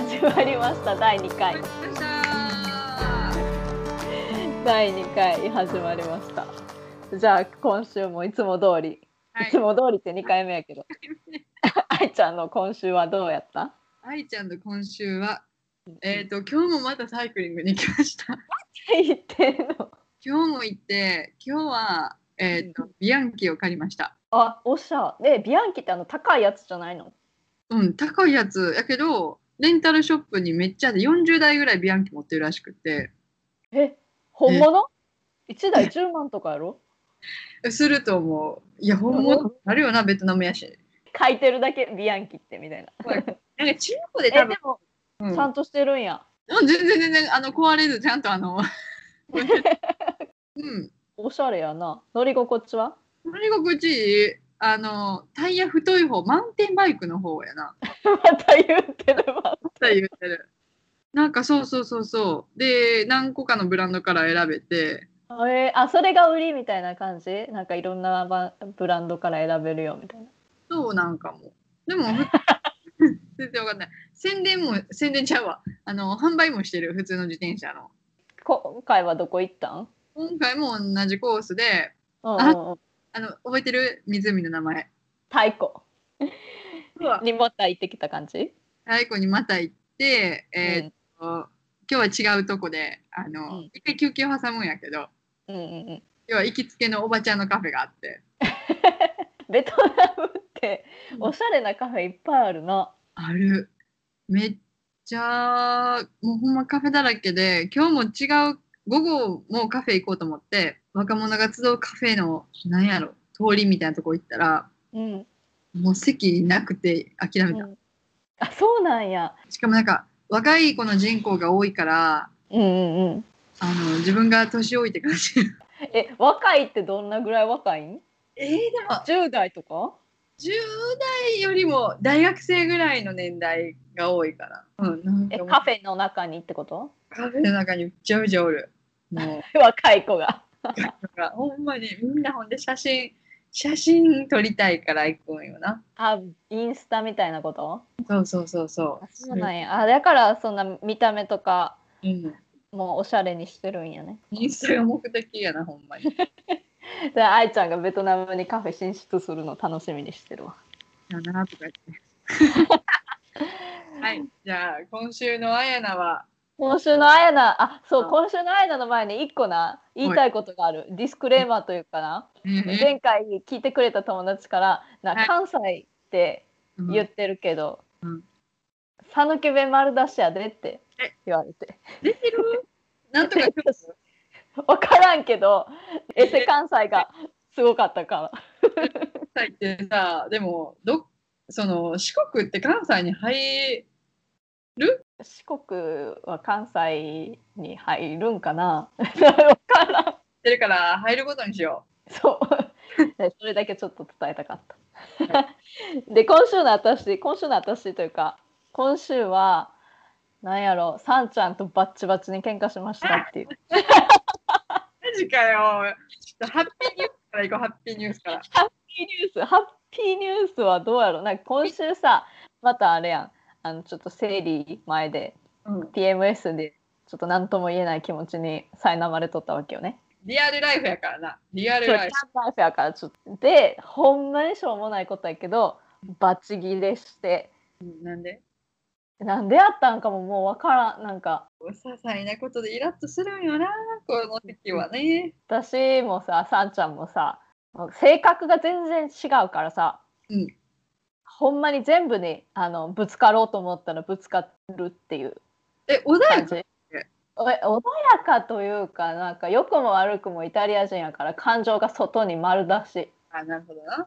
始まりました。第2回。第2回始まりました。じゃあ今週もいつも通り、、はい。いつ。も通りって2回目やけど。愛ちゃんの今週はどうやった？愛ちゃんの今週は、えっ、と、今日もまたサイクリングに行きました。言ってんの？今日も行って、今日は、えっ、と、ビアンキを借りました。あおっしゃ。でビアンキってあの高いやつじゃないの？うん、高いやつ。やけど、レンタルショップにめっちゃで40台ぐらいビアンキ持ってるらしくて、え本物 ?1 台10万とかやろ？すると思う。いや、ほんまあるよな、ベトナムやし。書いてるだけビアンキってみたいな。なんか中古でえ多分で、もうん。ちゃんとしてるんや、うん全然全然あの壊れずちゃんとあの うん。おしゃれやな。乗り心地は？乗り心地いいあのタイヤ太い方マウンテンバイクの方やな。また言ってるわまた言ってる。なんかそうそうそうそう。で何個かのブランドから選べて。あえーあそれが売りみたいな感じ？なんかいろんなバブランドから選べるよみたいな。そうなんかも。でもふ 全然わかんない。宣伝も宣伝ちゃうわ。あの販売もしてる普通の自転車の。今回はどこ行ったん？今回も同じコースで。うんうんうんあの覚えてる？湖の名前。太鼓。にまた行ってきた感じ？太鼓にまた行って、えーっと今日は違うとこであの、うん。一回休憩を挟むんやけど。うんうんうん。要は行きつけのおばちゃんのカフェがあって。ベトナムっておしゃれなカフェいっぱいあるな。ある。めっちゃもうほんまカフェだらけで今日も違う午後もカフェ行こうと思って若者が集うカフェのなんやろ通りみたいなとこ行ったらうん、もう席なくて諦めた、うん。あそうなんや。しかもなんか若い子の人口が多いからうんうんうん。あの自分が年老いて感じる え若いってどんなぐらい若いん？えー、でも10代とか？10代よりも大学生ぐらいの年代が多いから。うん、えカフェの中にってことカフェの中にうっちゃうちゃおる。も 若い子がほんまにみんなほんで写真、写真撮りたいから行くんよな。あインスタみたいなこと？そうそうそうそう。そうなんやあだからそんな見た目とかうん。もうおしゃれにしてるんやねインスタが目的やな、ほんまに。で愛ちゃんがベトナムにカフェ進出するの楽しみにしてるわだなとか言って。はい、じゃあ今週のあやなは、今週のあやなあそう、うん。今週のあやなの前に一個な言いたいことがある、ディスクレーマーというかな、え前回聞いてくれた友達からな、はい。関西って言ってるけどうん「讃岐弁丸出しやで」ってえ。言われて。出てる？なんとか分からんけどエセ関西がすごかったから。関西ってさ、でもどその四国って関西に入四国は関西に入るんかな？分からんってるから入ることにしよそうで それだけちょっと伝えたかった。で今週の私今週の私というか今週はなんやろさんちゃんとバッチバチに喧嘩しましたっていうう。マジかよ。ちょっとハッピーニュースから行こう、ハッピーニュースから。ハッピーニュースハッピーニュースはどうやろ？なんか今週さまたあれやんあのちょっと生理前でうん、PMS でちょっと何とも言えない気持ちに苛まれとったわけよね。リアルライフやからな。リアルライフ。キャンパーフやからちょっと。でほんまにしょうもないことやけどバチギレして。うんなんで？なんでやったんかももうわからんなんか。些細なことでイラッとするんよな、この時はね。私もささんちゃんもさ性格が全然違うからさ、うんほんまに全部にあのぶつかろうと思ったらぶつかるっていう。え、穏やか？穏やかというかなんか良くも悪くもイタリア人やから感情が外に丸出し。あ、なるほどな。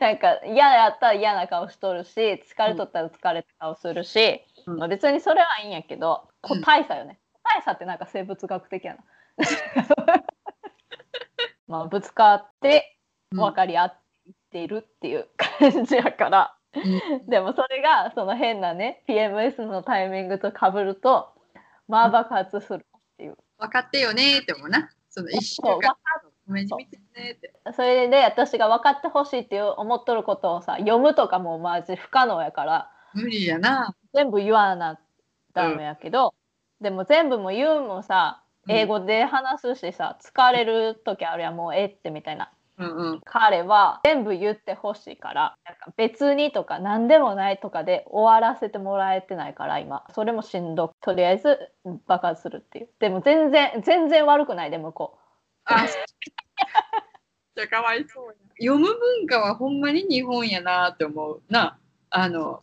なんか嫌やったら嫌な顔しとるし疲れとったら疲れた顔するし、うん。まあ、別にそれはいいんやけど個体差よね。個体差ってなんか生物学的やな。まあぶつかってうん。分かり合っているっていう感じやから、うんでもそれがその変なね PMS のタイミングとかぶるとまあ爆発するっていう分かってよねって思うな。その一週間って。それで私が分かってほしいっていう思っとることをさ読むとかもマジ不可能やから無理やな。全部言わなダメやけど、でも全部も言うもさうん英語で話すしさ、疲れる時あるやんもうええってみたいなうんうん。彼は全部言ってほしいからなんか別にとか何でもないとかで終わらせてもらえてないから今それもしんどくとりあえず爆発するっていうでも全然全然悪くないで向こあ、じゃかわいそうや。読む文化はほんまに日本やなって思うな。あの、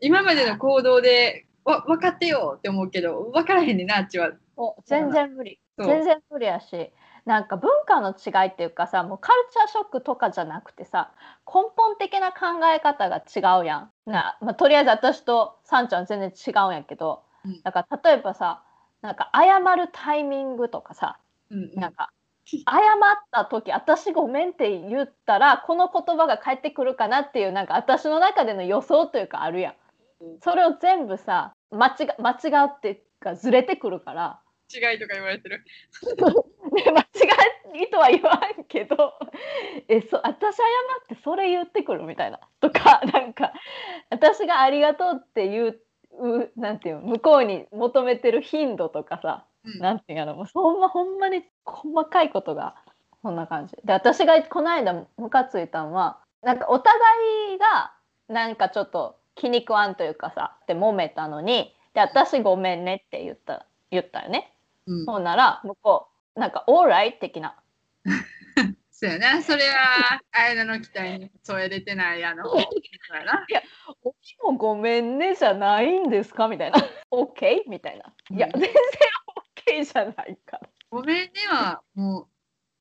今までの行動で、わ分かってよって思うけど、分からへんねんな、あっちは。うもう全然無理全然無理やしなんか文化の違いっていうかさもうカルチャーショックとかじゃなくてさ根本的な考え方が違うやん。な、まあ、とりあえず私とサンちゃんは全然違うんやけど、うん。だから例えばさなんか謝るタイミングとかさうんなんか謝った時私ごめんって言ったらこの言葉が返ってくるかなっていうなんか私の中での予想というかあるやん。うん。それを全部さ間違間違っていうかずれてくるから。違いとか言われてる。で 間違いとは言わんけどえそ私謝ってそれ言ってくるみたいなとか なんか私が「ありがとう」って言ううなんていうの向こうに求めてる頻度とかさうんなんていうのもうそんまほんまに細かいことがそんな感じで私がこの間ムカついたんはなんかお互いがなんかちょっと気に食わんというかさって揉めたのにで私ごめんねって言った言ったよね。うん。ほんなら向こうなんか「オーライ」的な。そうやな。それは、あやなの期待に添えれてない、あの、そう。やな。「もうごめんねじゃないんですか? 」みたいな「OK?」みたいな「いやうん全然 OK じゃないから」ごめんねは、も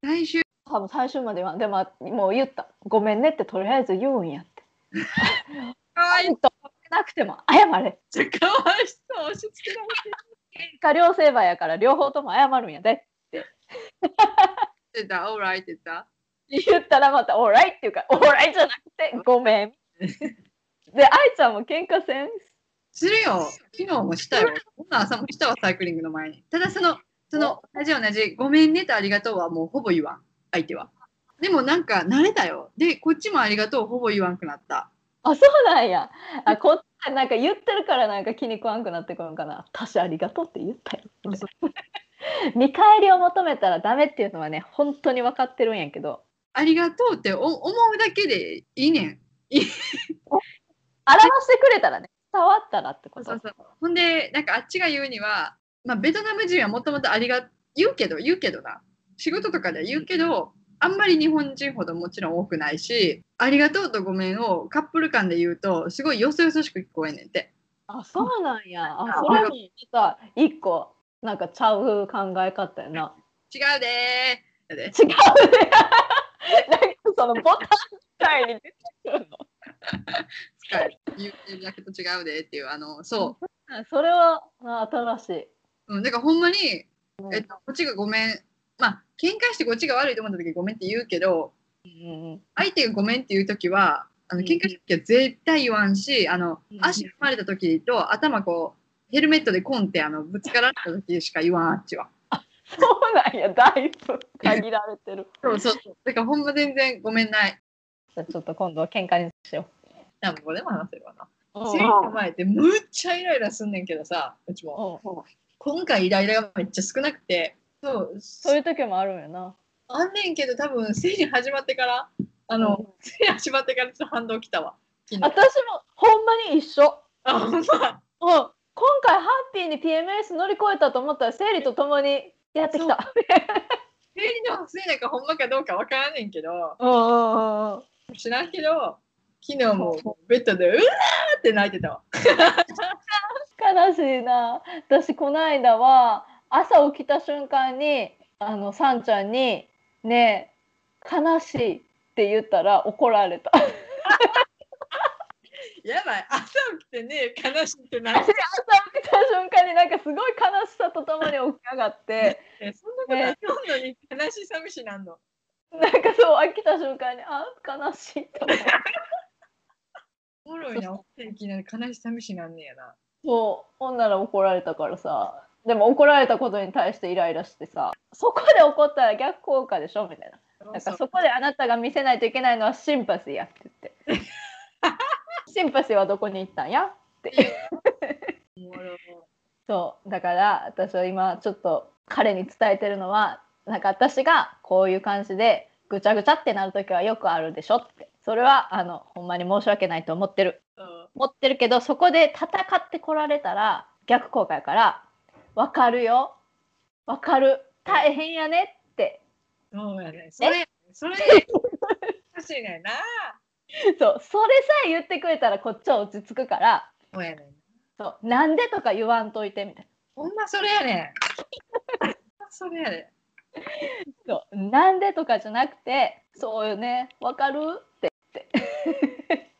う、来週、多分最終までは。でももう言った「ごめんね」ってとりあえず言うんやって。かわいちゃんとなくても謝れ。かわいそう、押し付けられてる。喧嘩両成敗やから両方とも謝るんやで ってた、オーライって言った言ったらまた「オーライ」っていうか「オーライ」じゃなくて「ごめん」で愛ちゃんも喧嘩せん？するよ。昨日もしたよ。こんな朝もしたわ、サイクリングの前に。ただその、その、同じ同じ、ごめんねとありがとうはもうほぼ言わん、相手は。でもなんか慣れたよ。で、こっちもありがとうほぼ言わんくなった。あそうなんやあこっち なんか言ってるからなんか気に食わんくなってくるんかな私ありがとうって言ったよ 見返りを求めたらダメっていうのはね本当に分かってるんやけどありがとうってお思うだけでいいねん。表してくれたらね伝わったらってことそうそうほんで、なんかあっちが言うには、まあ、ベトナム人はもともとありが言うけど、言うけどな。仕事とかでは言うけど、あんまり日本人ほどもちろん多くないし、ありがとうとごめんをカップル間で言うと、すごいよそよそしく聞こえんねんて。あそうなんやあそれもさ一個なんかちゃう考え方やな違うでー。違うねなんかそのボタンみたいに出てくるの使える。言ってるだけと違うでっていう、あの、そそれはあ新しいう。うん、だからほんまに、うんえっと、こっちがごめん。まあ、喧嘩してこっちが悪いと思った時ごめんって言うけど、うんうん相手がごめんって言う時は、あのうん喧嘩した時は絶対言わんし、あのうん足踏まれた時と頭こう、ヘルメットでコンってあのぶつかられた時しか言わん、あっちは。そうなんやだいぶ限られてるそうそうそう。だからほんま全然ごめんない。じゃあちょっと今度は喧嘩にしよなんぼでも話せるわな。う。生理の前ってむっちゃイライラすんねんけどさ、うちも。今回イライラがめっちゃ少なくて、そう、そういう時もあるんやな。あんねんけど多分生理始まってから、あの、うん生理始まってからちょっと反動きたわ。私もほんまに一緒。あ、ほんま。うん、今回ハッピーに PMS 乗り越えたと思ったら生理とともにやってきた。生理のせいなんかほんまかどうかわからんねんけど、うんうんうん。知らんけど、昨日もベッドでうわーって泣いてたわ。悲しいな。私この間は朝起きた瞬間にあのさんちゃんに「ねえ悲しい」って言ったら怒られた。やばい、朝起きてね、悲しいってなっ 朝起きた瞬間になんかすごい悲しさとともに起き上がって。て、そんなことあるのに悲しい寂しいなんの？なんかそう起きた瞬間にあ悲しいと思って おもろいな、起きていきなり悲しい寂しいなんねやな。そう。ほんなら怒られたからさ。でも怒られたことに対してイライラしてさ。そこで怒ったら逆効果でしょみたいな。なんかそこであなたが見せないといけないのはシンパシーやって言って。シンパシーはどこに行ったんや？って。そう。だから私は今ちょっと彼に伝えてるのはなんか私がこういう感じでぐちゃぐちゃってなる時はよくあるでしょって。それはあのほんまに申し訳ないと思ってる。うん。思ってるけどそこで戦ってこられたら逆効果やから分かるよ。分かる。大変やねって。そうやね。それ、それ、難しいねんな。そうそれさえ言ってくれたらこっちは落ち着くから。そうやねん。そうなんでとか言わんといてみたいほんまそれやねん。それやねん。なそうなんでとかじゃなくてそうよね分かる？って。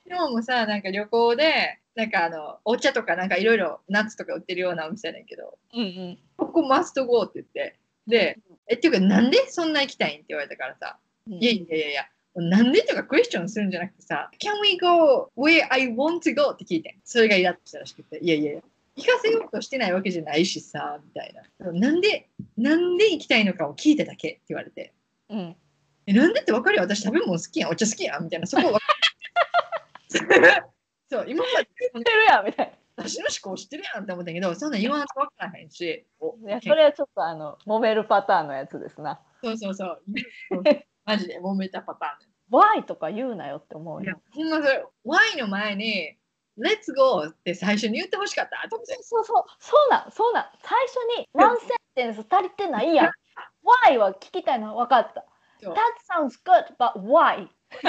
昨日もさ、なんか旅行で、なんかあの、お茶とかなんかいろいろナッツとか売ってるようなお店やねんけど、うんうん。ここマストゴーって言って、で、え、っていうかなんでそんな行きたいんって言われたからさ、いやいやいやいや、なんでとかクエスチョンするんじゃなくてさ、Can we go where I want to go? って聞いてん。それがイラッとしたらしくて、いやいやいや、行かせようとしてないわけじゃないしさ、みたいな。なんで、なんで行きたいのかを聞いてだけって言われて、うんえ、なんでって分かるよ、私食べ物好きやん、お茶好きやん、みたいな、そこ分かる。そう、今まで知ってるやんみたい私の思考知ってるやんって思ったけど、そんなん言わんと分からへんし。いやそれはちょっとあの揉めるパターンのやつですな。そうそうそう。マジで揉めたパターン。Why? とか言うなよって思ういやよ。、ほんまそれ、Y の前に、Let's go って最初に言ってほしかったと思って。そうそうそうなんそうなん最初にワンセンテンス足りてないやん。Why は聞きたいの分かった。そう That sounds good, but why?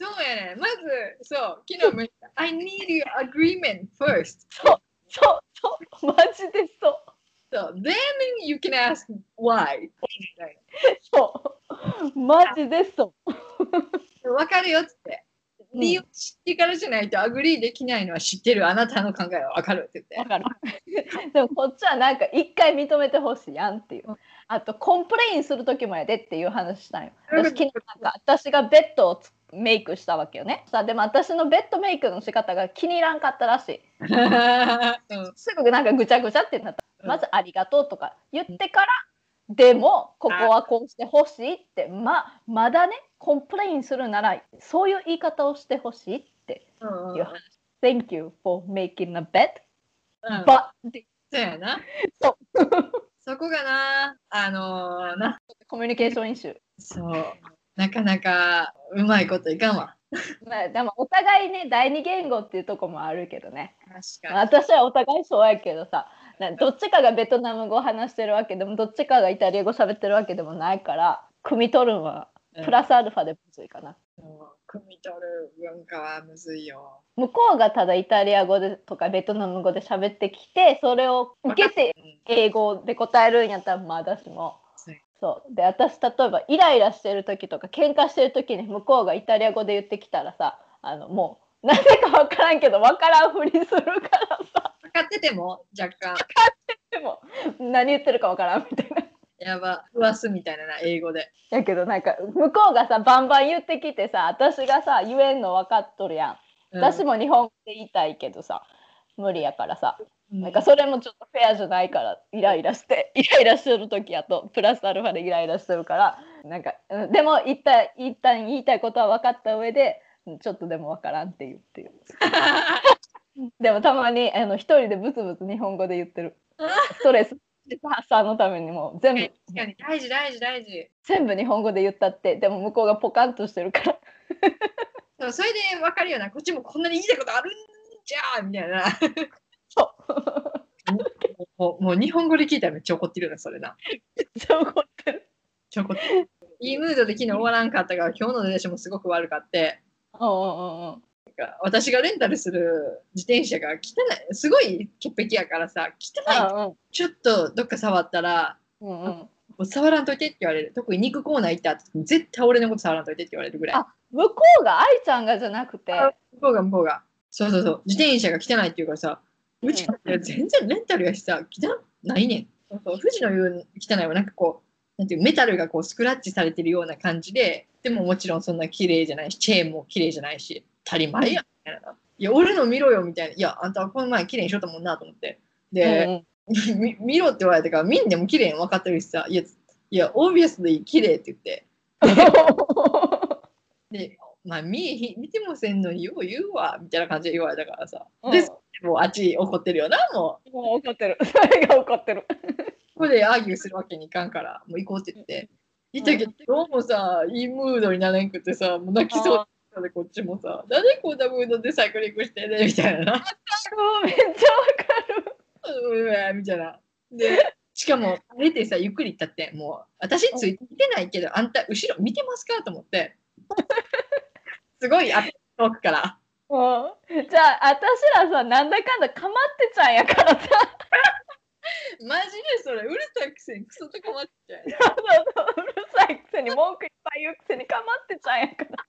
そうやね。まず、そう、昨日も言った。I need your agreement first. そうそうそうマジでそうそう、then you can ask why. みたいそうマジでそう。なわかるよっつって。理由知ってからじゃないと agree できないのは知ってる。あなたの考えはわかるって言って。わかる。でもこっちはなんか一回認めてほしいやんっていう。あと complain する時もやでっていう話したんよ。私昨日なんか私がベッドをつメイクしたわけよね。さあでも私のベッドメイクの仕方が気に入らんかったらしい。うんすぐなんかぐちゃぐちゃってなった。うんまずありがとうとか言ってから、でもここはこうしてほしいって、ままだね、 complain するならそういう言い方をしてほしいって。うんうん。いう話。Thank you for making a ん。But ってそうやな。そ そこがな、あのーな、 communication issue。そう、なかなかうまいこといかんわ。まあ、でもお互いね第二言語っていうとこもあるけどね。確か私はお互いそうやけどさ。などっちかがベトナム語を話してるわけでもどっちかがイタリア語喋ってるわけでもないから汲み取るのはに。プラスアルファでむずいかな、そう汲み取る文化はむずいよ。向こうがただイタリア語でとかベトナム語で喋ってきてそれを受けてうん英語で答えるんやったらまだしもそうで私例えばイライラしてる時とか喧嘩してる時に向こうがイタリア語で言ってきたらさあのもうなぜか分からんけど分からんふりするからさ。分かってても若干、でも何言ってるか分からんみたいな。やば、うわすみたいなな、英語で。やけどなんか向こうがさバンバン言ってきてさ私がさ言えんの分かっとるやん。私も日本語で言いたいけどさ無理やからさ。うん、なんかそれもちょっとフェアじゃないからイライラしてイライラしてる時やとプラスアルファでイライラしてるから。なんかうんでも一旦一旦言いたいことは分かった上でうんちょっとでも分からんって言うっていう でもたまにあの一人でブツブツ日本語で言ってるストレス発散のためにもう全部確かに大事大事大事。全部日本語で言ったってでも向こうがポカンとしてるから そうそれで分かるよな、こっちもこんなに言いたいことあるんじゃんみたいな。そうもうもう日本語で聞いたらめっちゃ怒ってるよな、それな。めっちゃ怒ってる。ちょ怒ってるいいムードで昨日終わらんかったから、今日の出だしもすごく悪かって。うんうんうんうん私がレンタルする自転車が汚い、すごい潔癖やからさ、汚い。あちょっとどっか触ったら、うんうんもう触らんといてって言われる。特に肉コーナー行った後絶対俺のこと触らんといてって言われるぐらい。あ向こうが愛ちゃんがじゃなくてあ向こうが向こうが。そうそうそう。自転車が汚いっていうからさ、うちいや全然レンタルやしさ、汚ないねん。そうそう富士の言う汚いはなんかこう、なんていうメタルがこうスクラッチされてるような感じで、でももちろんそんな綺麗じゃないし、チェーンも綺麗じゃないし、足り前やんみたいな。いや、俺の見ろよみたいな。いや、あんたはこの前綺麗にしよったもんなと思って。で、うん 見ろって言われたから、見んでも綺麗に分かってるしさ、いや、いいや、オービアスで綺麗って言って。で、まあ、見見てもせんのによう言うわ、みたいな感じで言われたからさ。で、もうあっち怒ってるよな、もう。もう怒ってる。それが怒ってる。ここでアーギューするわけにいかんから、もう行こうって言って。行ったけど、どうもさ、いいムードになれんくてさ、もう泣きそうだでこっちもさ、なんでこんなムードでサイクリングしてんねんみたいな。めっちゃわかる。うわみたいな。で、しかも、あえてさ、ゆっくり行ったって、もう、私ついてないけど、あんた、後ろ見てますかと思って、すごい、あ遠くから。うんじゃあ私らさなんだかんだかまってちゃんやからさマジでそれ、うるさいくせにクソとかまっちゃう。そうそううるさいくせに文句いっぱい言うくせにかまってちゃんやから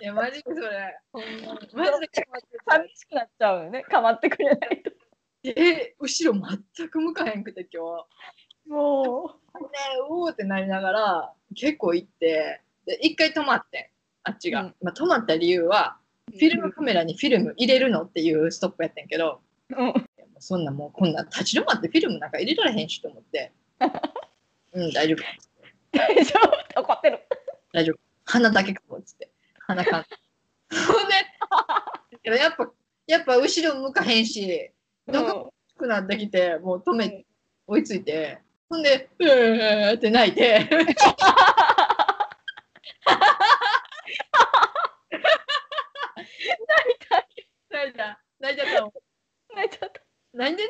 いや、マジでそれ。ほんまに。マジで寂しくなっちゃうよね。かまってくれないと。え、後ろ全く向かへんくて、今日。もねうーってなりながら結構行ってで一回止まってん。あっちが、うん。まあ、止まった理由はうフィルムカメラにフィルム入れるのっていうストップやってんけど。うん。そんなもうこんな立ち止まってフィルムなんか入れられへんしと思って。うん大丈夫。大丈夫？怒ってる。大丈夫。鼻だけかもっつって鼻かんほんでやっぱやっぱ後ろ向かへんしなんかうん。くなってきてもう止め追いついて。ほんでうーって泣いて。泣いた。泣いちゃったもん。泣いちゃった。なんで泣い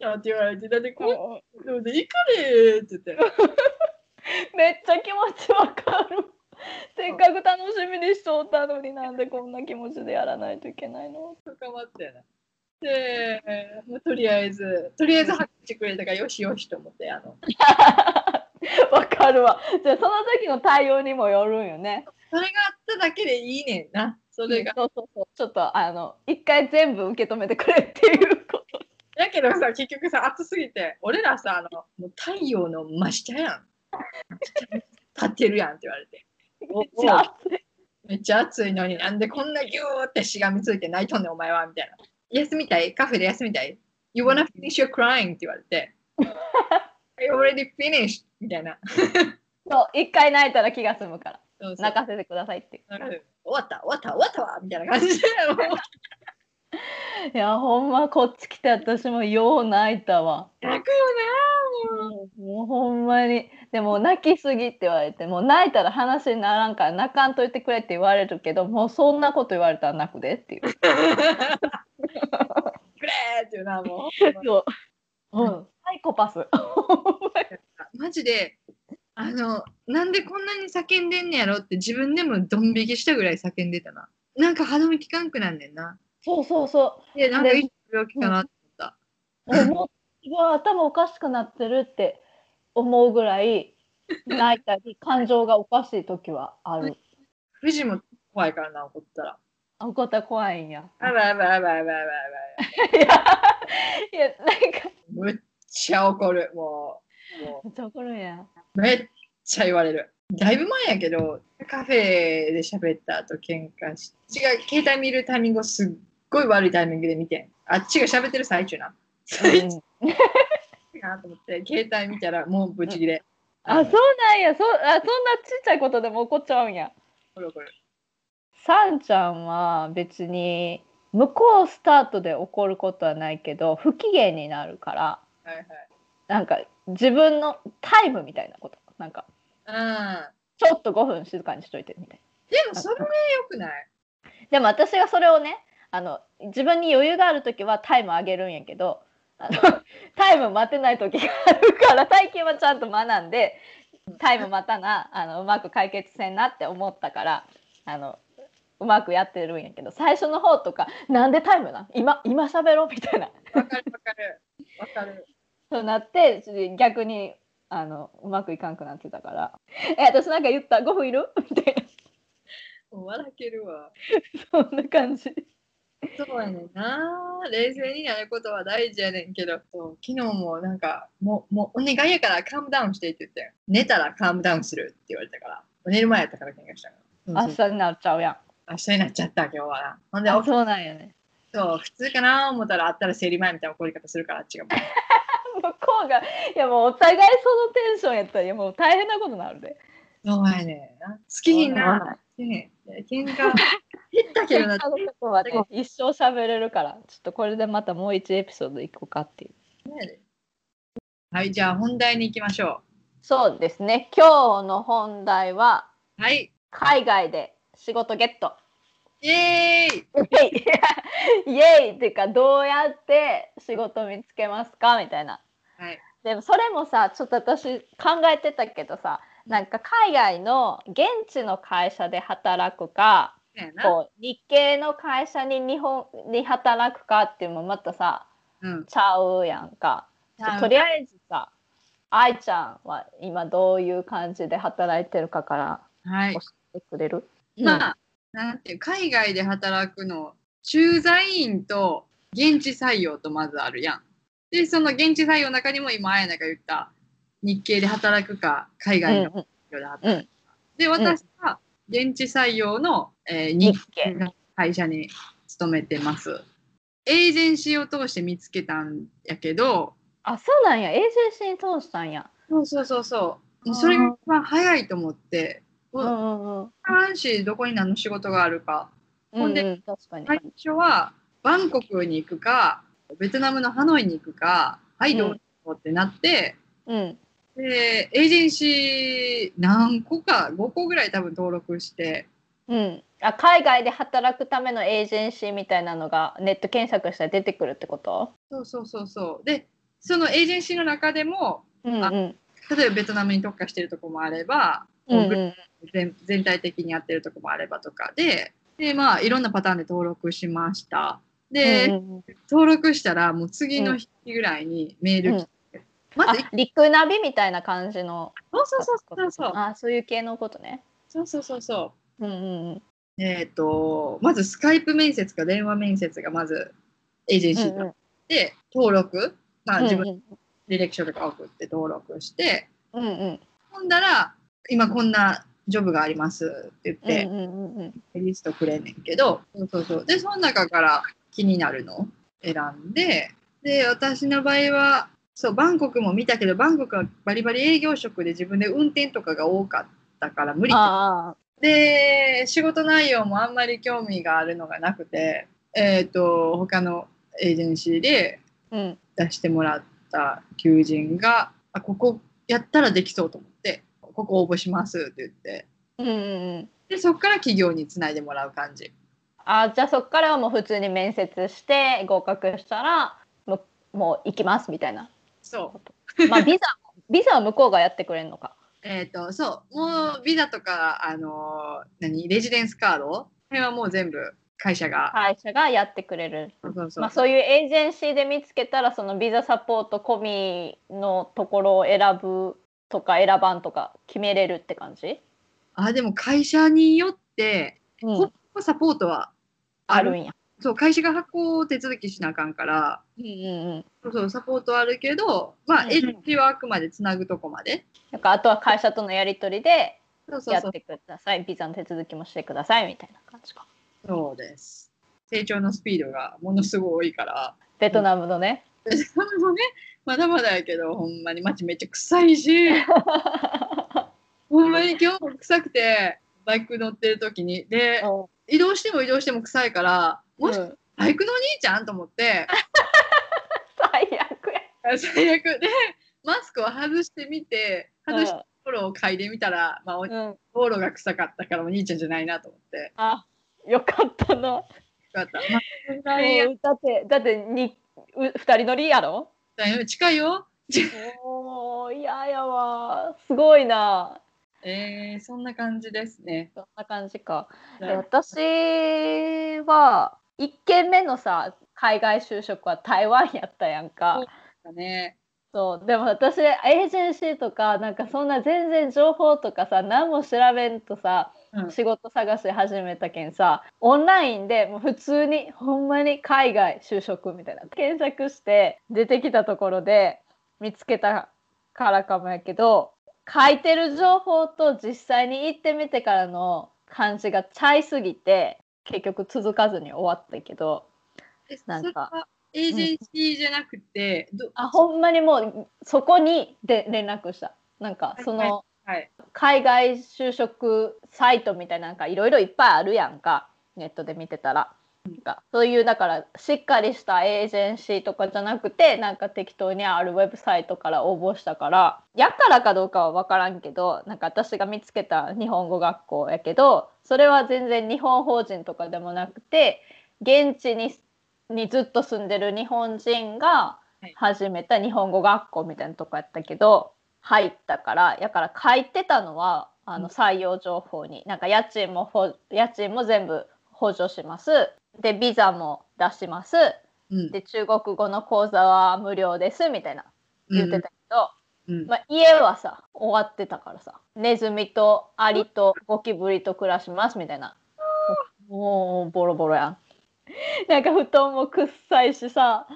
てんのって言われて。だってこうで行かれーって言って。めっちゃ気持ちわかる せっかく楽しみにしとったのになんでこんな気持ちでやらないといけないの？深まったよなで、まあ、とりあえずとりあえず拍手してくれたからよしよしと思ってあの。わかるわ。じゃあその時の対応にもよるんよね。それがあっただけでいいねんな。それが、そうそうそう。ちょっとあの一回全部受け止めてくれっていうこと。だけどさ結局さ暑すぎて俺らさあのもう太陽の真下やん。立ってるやんって言われて。めっちゃ熱いめっちゃ暑いのになんでこんなギューってしがみついて泣いとんねんお前はみたいな。休みたい？カフェで休みたい ?You wanna finish your crying? って言われて。I already finished! みたいな。そう一回泣いたら気が済むからそうそう泣かせてくださいって終わった終わった終わったわみたいな感じで。いやほんまこっち来て私もよう泣いたわ泣くよなもう。もうほんまにでも泣きすぎって言われてもう泣いたら話にならんから泣かんといてくれって言われるけどもうそんなこと言われたら泣くでっていう くれーっていうな、もう。そう、うん、サイコパス マジで、あの、なんでこんなに叫んでんねやろって自分でもドン引きしたぐらい叫んでたな。なんか歯止め効かんくなんねんな。そうそうそで、なんかいい病気かなって思った。う思うわ頭おかしくなってるって思うぐらい泣いたり感情がおかしい時はある富士も怖いからな、怒ったら。怒ったら怖いんやあばあばあばあばあばあば。いやいやなんかむっちゃ怒る。もう、もめっちゃ怒るんやうめっちゃ言われる。だいぶ前やけど、カフェで喋った後喧嘩し、違う、携帯見るタイミングをすっごい悪いタイミングで見てん。あっちが喋ってる最中な。最中なと思って、携帯見たらもうブチギレ。あそうなんやそあそんなちっちゃいことでも怒っちゃうんやこれこれ。さんちゃんは別に向こうスタートで怒ることはないけど不機嫌になるからはいはい。なんか自分のタイムみたいなことなんかあちょっと5分静かにしといてみたいーでもそれが良くない？なでも私がそれをねあの自分に余裕がある時はタイム上げるんやけどあの タイム待てない時があるから最近はちゃんと学んでタイム待たなあのうまく解決せんなって思ったからあのうまくやってるんやけど最初の方とかなんでタイムなん？今今喋ろうみたいなわかるわかる。わかる。そうなって逆にあのうまくいかんくなってたから「え私なんか言った？5分いる?」みたいもう笑けるわ。な そんな感じ。そうやねんな。冷静になることは大事やねんけど、昨日もなんか、もう、もうお願いやからカームダウンしてって言って、寝たらカームダウンするって言われたから、寝る前やったから喧嘩したから。明日になっちゃうやん。明日になっちゃった、今日はな。ほんで、あそうなんやね。そう、普通かな思ったらあったら生理前みたいな怒り方するから、あっちがもう。向こうがいやもうお互いそのテンションやったらいやもう大変なことになるで。そうやねんな。好きにな。ね喧嘩減ったけどな。はね一生喋れるからちょっとこれでまたもう一エピソードいこうかっていう。はい、じゃあ本題に行きましょそうですね今日の本題はう。はい。海外で仕事ゲット。イエーイイエイ イエイっていうかどうやって仕事見つけますか？みたいな。はい。でもそれもさちょっと私考えてたけどさなんか海外の現地の会社で働くか。こう日系の会社に日本に働くかっていうのもまたさうん。ちゃうやんか。とりあえずさ愛ちゃんは今どういう感じで働いてるかからはい教。えてくれる、まあ、なんていう、海外で働くの、駐在員と現地採用とまずあるやん。で、その現地採用の中にも今、あやなが言った、日系で働くか、海外のうん企業でうん働くか。で、私は現地採用の、えー日日系系の会社に勤めてます。エージェンシーを通して見つけたんやけど、あそうなんや AJC に通したんや。そうそうそうそう。それが一番早いと思って、うんうんうん。関市どこに何の仕事があるかほんでうんうん、確かに。最初はバンコクに行くかベトナムのハノイに行くかはいどうしようってなって、うんでエージェンシー何個か5個ぐらい多分登録してうん、あ海外で働くためのエージェンシーみたいなのがネット検索したら出てくるってこと？そうそうそうそう。でそのエージェンシーの中でもあうんうん。例えばベトナムに特化してるとこもあれば、うんもう全全体的にやってるとこもあればとか。ででまあいろんなパターンで登録しました。で、うんうんうん。登録したらもう次の日ぐらいにメール来て、まあずリクナビみたいな感じの。そうそうそうそうそう。あそういう系のことね。そうそうそうそう。んうんうん。うえっ、とまずスカイプ面接か電話面接がまずエージェンシーで登録、まあ自分の履歴書とか送って登録して、うんうん。ほんだら今こんなジョブがありますって言って、うんうんうんうん。リストくれんねんけど、そうそうそう。で、その中から気になるのを選んで、で、私の場合は、そう、バンコクも見たけど、バンコクはバリバリ営業職で自分で運転とかが多かったから無理。で、仕事内容もあんまり興味があるのがなくて、えっ、と、他のエージェンシーでうん出してもらった求人が、あ、ここやったらできそうと思って、ここ応募しますって言って、うんうんうんで、そこから企業につないでもらう感じ。あじゃあそこからはもう普通に面接して合格したらもうもう行きますみたいな。そう。まあビザビザは向こうがやってくれるのか。えっ、と、そう、もうビザとか、あのー何、レジデンスカード？これはもう全部会社が、会社がやってくれる。そうまあ、そういうエージェンシーで見つけたらそのビザサポート込みのところを選ぶとか選ばんとか決めれるって感じ、あ、でも会社によって、サポートは。あるんや。そう、会社が発行手続きしなあかんから、うんうんうん。そうそう、サポートはあるけど、まあ、うんエージはあくまでつなぐとこまで。なんかあとは会社とのやり取りでやってください。ビザの手続きもしてくださいみたいな感じか。そうです。成長のスピードがものすごい多いから、ベトナムのね。ベトナムもね、まだまだやけど、ほんまに街めっちゃ臭いし、ほんまに今日も臭くて、バイク乗ってる時に。で、移動しても移動しても臭いから、もしうん。バイクのお兄ちゃん？と思って、最悪や。最悪。で、マスクを外してみて、外したうんところを嗅いでみたら、まあ、おうん、道路が臭かったからお兄ちゃんじゃないなと思って、あよかったな。よかった。まあ、それぐらいやっもうだってだってにう二人乗りやろ？近いよ。おお嫌やわ。すごいな。えー、そんな感じですね。そんな感じか。で私は1軒目のさ海外就職は台湾やったやんか。だね。そう。でも私エージェンシーとかなんかそんな全然情報とかさ何も調べんとさうん、仕事探し始めたけんさオンラインでもう普通にほんまに海外就職みたいな検索して出てきたところで見つけたからかもやけど書いてる情報と実際に行ってみてからの感じがちゃいすぎて結局続かずに終わったけどえなんかエージェンシーじゃなくて、どあほんまにもうそこにで連絡したなんかその、はい。海外就職サイトみたいななんかいろいろいっぱいあるやんかネットで見てたら。かそういうだからしっかりしたエージェンシーとかじゃなくてなんか適当にあるウェブサイトから応募したからやからかどうかは分からんけどなんか私が見つけた日本語学校やけどそれは全然日本法人とかでもなくて現地ににずっと住んでる日本人がはい。始めた日本語学校みたいなとこやったけど入ったからやから書いてたのはあうんの採用情報に。なんか家賃もほ家賃も全部補助しますでビザも出します。うん。で中国語の講座は無料ですみたいな言ってたけど、うん。まあ、家はさ終わってたからさ。ネズミとアリとゴキブリと暮らしますみたいな。もうボロボロやん。なんか布団もくっさいしさ。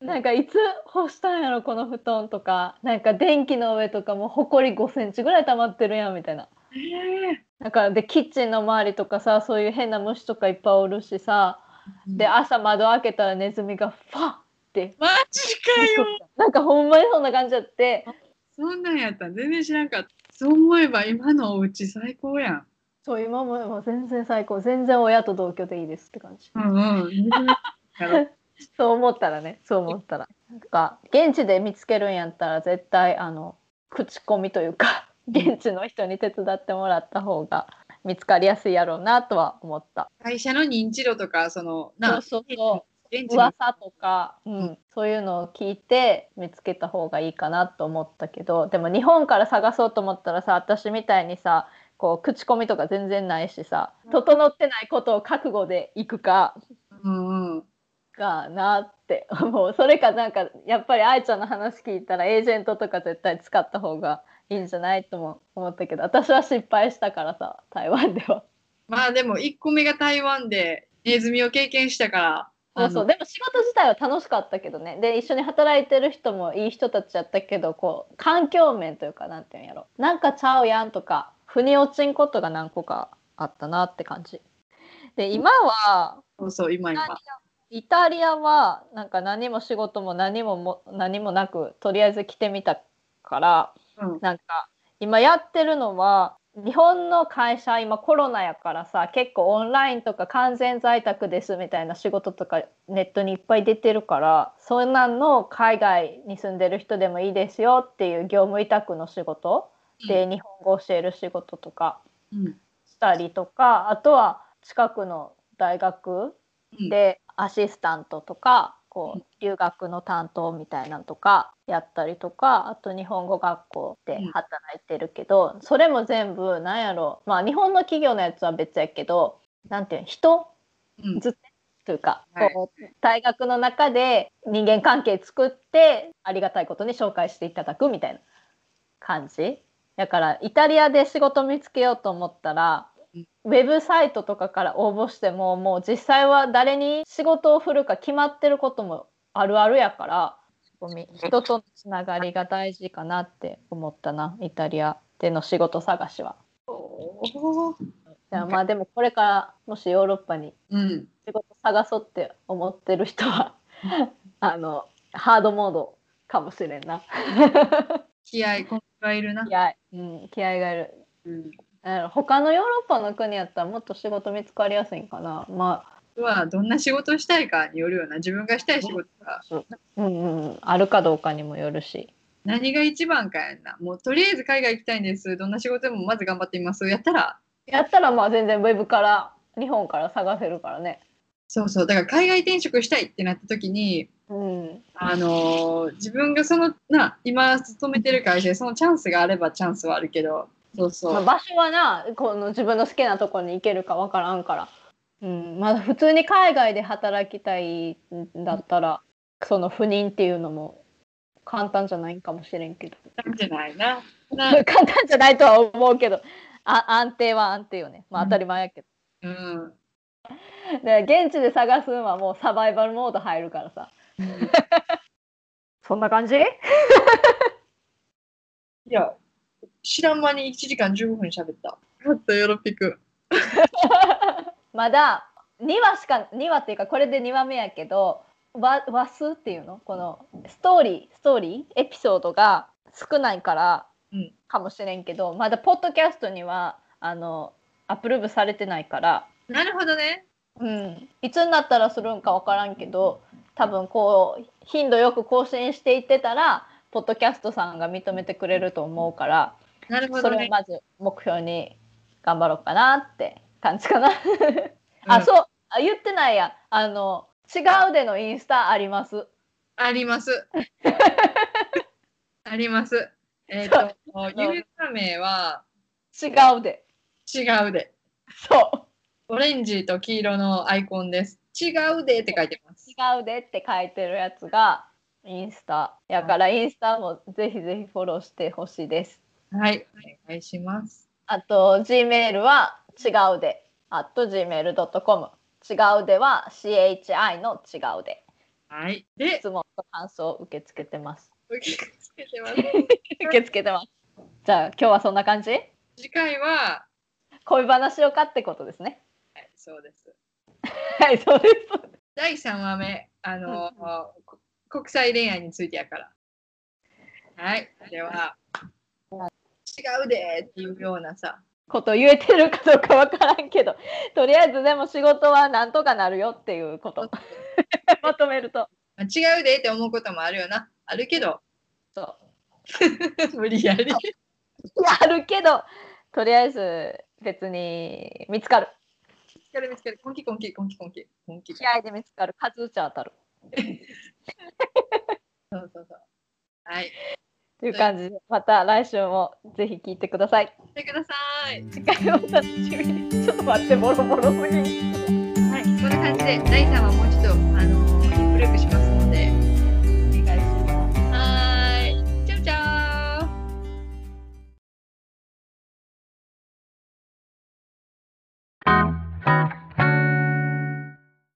なんかいつ干したんやろこの布団とか。なんか電気の上とかもほこり5センチぐらい溜まってるやんみたいな。えなんかでキッチンの周りとかさそういう変な虫とかいっぱいおるしさーで朝窓開けたらネズミがファッって。マジかよ。なんかほんまにそんな感じだって。そんなんやった。ん全然知らんかった。そう思えば今のお家最高やん。そう今ももう全然最高。全然親と同居でいいですって感じ。うんうん。そう思ったらね。そう思ったら。なんか現地で見つけるんやったら絶対あの口コミというか現地の人に手伝ってもらった方が見つかりやすいやろうなとは思った。会社の認知度とか、その、なそうそうそう。現地の噂とか、うん、そういうのを聞いて見つけた方がいいかなと思ったけどでも日本から探そうと思ったらさ私みたいにさこう口コミとか全然ないしさ整ってないことを覚悟でいくかうんうん。かなって思う。それかなんかやっぱり愛ちゃんの話聞いたらエージェントとか絶対使った方がいいんじゃないとも思ったけど私は失敗したからさ台湾では。まあでも1個目が台湾でネズミを経験したから。そうそうでも仕事自体は楽しかったけどねで一緒に働いてる人もいい人たちやったけどこう環境面というかなんていうんやろなんかちゃうやんとか腑に落ちんことが何個かあったなって感じで今はそうそう、今今。イタリアはなんか何も仕事も何もも何もなくとりあえず来てみたからうん。なんか今やってるのは日本の会社今コロナやからさ結構オンラインとか完全在宅ですみたいな仕事とかネットにいっぱい出てるからそんなんの海外に住んでる人でもいいですよっていう業務委託の仕事で日本語を教える仕事とかうん。したりとかあとは近くの大学うん、でアシスタントとかこうんう留学の担当みたいなのとかやったりとかあと日本語学校でうん。働いてるけど、それも全部なんやろまあ日本の企業のやつは別やけどなんていうの人？うん、ずというか、はい。こう大学の中で人間関係作ってありがたいことに紹介していただくみたいな感じ。だからイタリアで仕事見つけようと思ったらうん。ウェブサイトとかから応募してももう実際は誰に仕事を振るか決まってることもあるあるやから人とのつながりが大事かなって思ったなイタリアでの仕事探しは。いやまあでもこれからもしヨーロッパにうん。仕事探そうって思ってる人はあのハードモードかもしれんな。気合い、こんがいるな。気合い、うん、気合いがいる。うん。他のヨーロッパの国やったらもっと仕事見つかりやすいんかな。まはどんな仕事したいかによるよな。自分がしたい仕事があ、うんうんうん、あるかどうかにもよるし。何が一番かやんな。もうとりあえず海外行きたいんです。どんな仕事でもまず頑張ってみます。やったら、やったらまあ全然ウェブから日本から探せるからね。そうそう。だから海外転職したいってなった時に、うん、あのー自分がそのな今勤めてる会社でそのチャンスがあればチャンスはあるけどそうそう、まあ、場所はなこの自分の好きなところに行けるかわからんから、うん、まあ普通に海外で働きたいんだったらその不妊っていうのも簡単じゃないんかもしれんけど。なんじゃないな。な簡単じゃないとは思うけどあ安定は安定よね。まあ当たり前やけど、うん。で現地で探すのはもうサバイバルモード入るからさ。そんな感じ？いや知らん間に1時間15分喋った。もっとヨロピクまだ2話しか2話っていうかこれで2話目やけどわ話数っていうの？このストーリーストーリー？エピソードが少ないからうん。かもしれんけど、まだポッドキャストにはあのアプローブされてないから、なるほどね。うん、いつになったらするんか分からんけど多分こう頻度よく更新していってたらポッドキャストさんが認めてくれると思うからなるほどね。それをまず目標に頑張ろうかなって感じかな。あ、うんそうあ言ってないやあの違うでのインスタあります。あります。あります。えっ、と、ユーザー名は違うで。違うで。そう。オレンジと黄色のアイコンです。違うでって書いてます。違うでって書いてるやつがインスタやからインスタもぜひぜひフォローしてほしいです。はい、お願いします。あと Gmail は違うで at gmail.com 違うでは CHI の違うではい。で、質問と感想を受け付けてます。受け付けてます。受け付けてます。じゃあ今日はそんな感じ？次回は、恋話をかってことですね。はい、そうです。はい、そうです。第3話目、あの、国際恋愛についてやから。はい、では、違うでっていうようなさ、こと言えてるかどうかわからんけど、とりあえずでも仕事はなんとかなるよっていうこと。まとめると。まあ違うでって思うこともあるよな。あるけど、そう。無理やり。あるけど、とりあえず別に見つかる。見つかる見つかる。根気根気根気根気根気。気合で見つかる。数打ち当たる。そうそうそう。はい。という感じで、また来週もぜひ聞いてください。見てください。次回もお楽しみに。ちょっと待って、ボロボロすぎ。はい、こんな感じで、第3話もうちょっと、あのー、インプルーブします。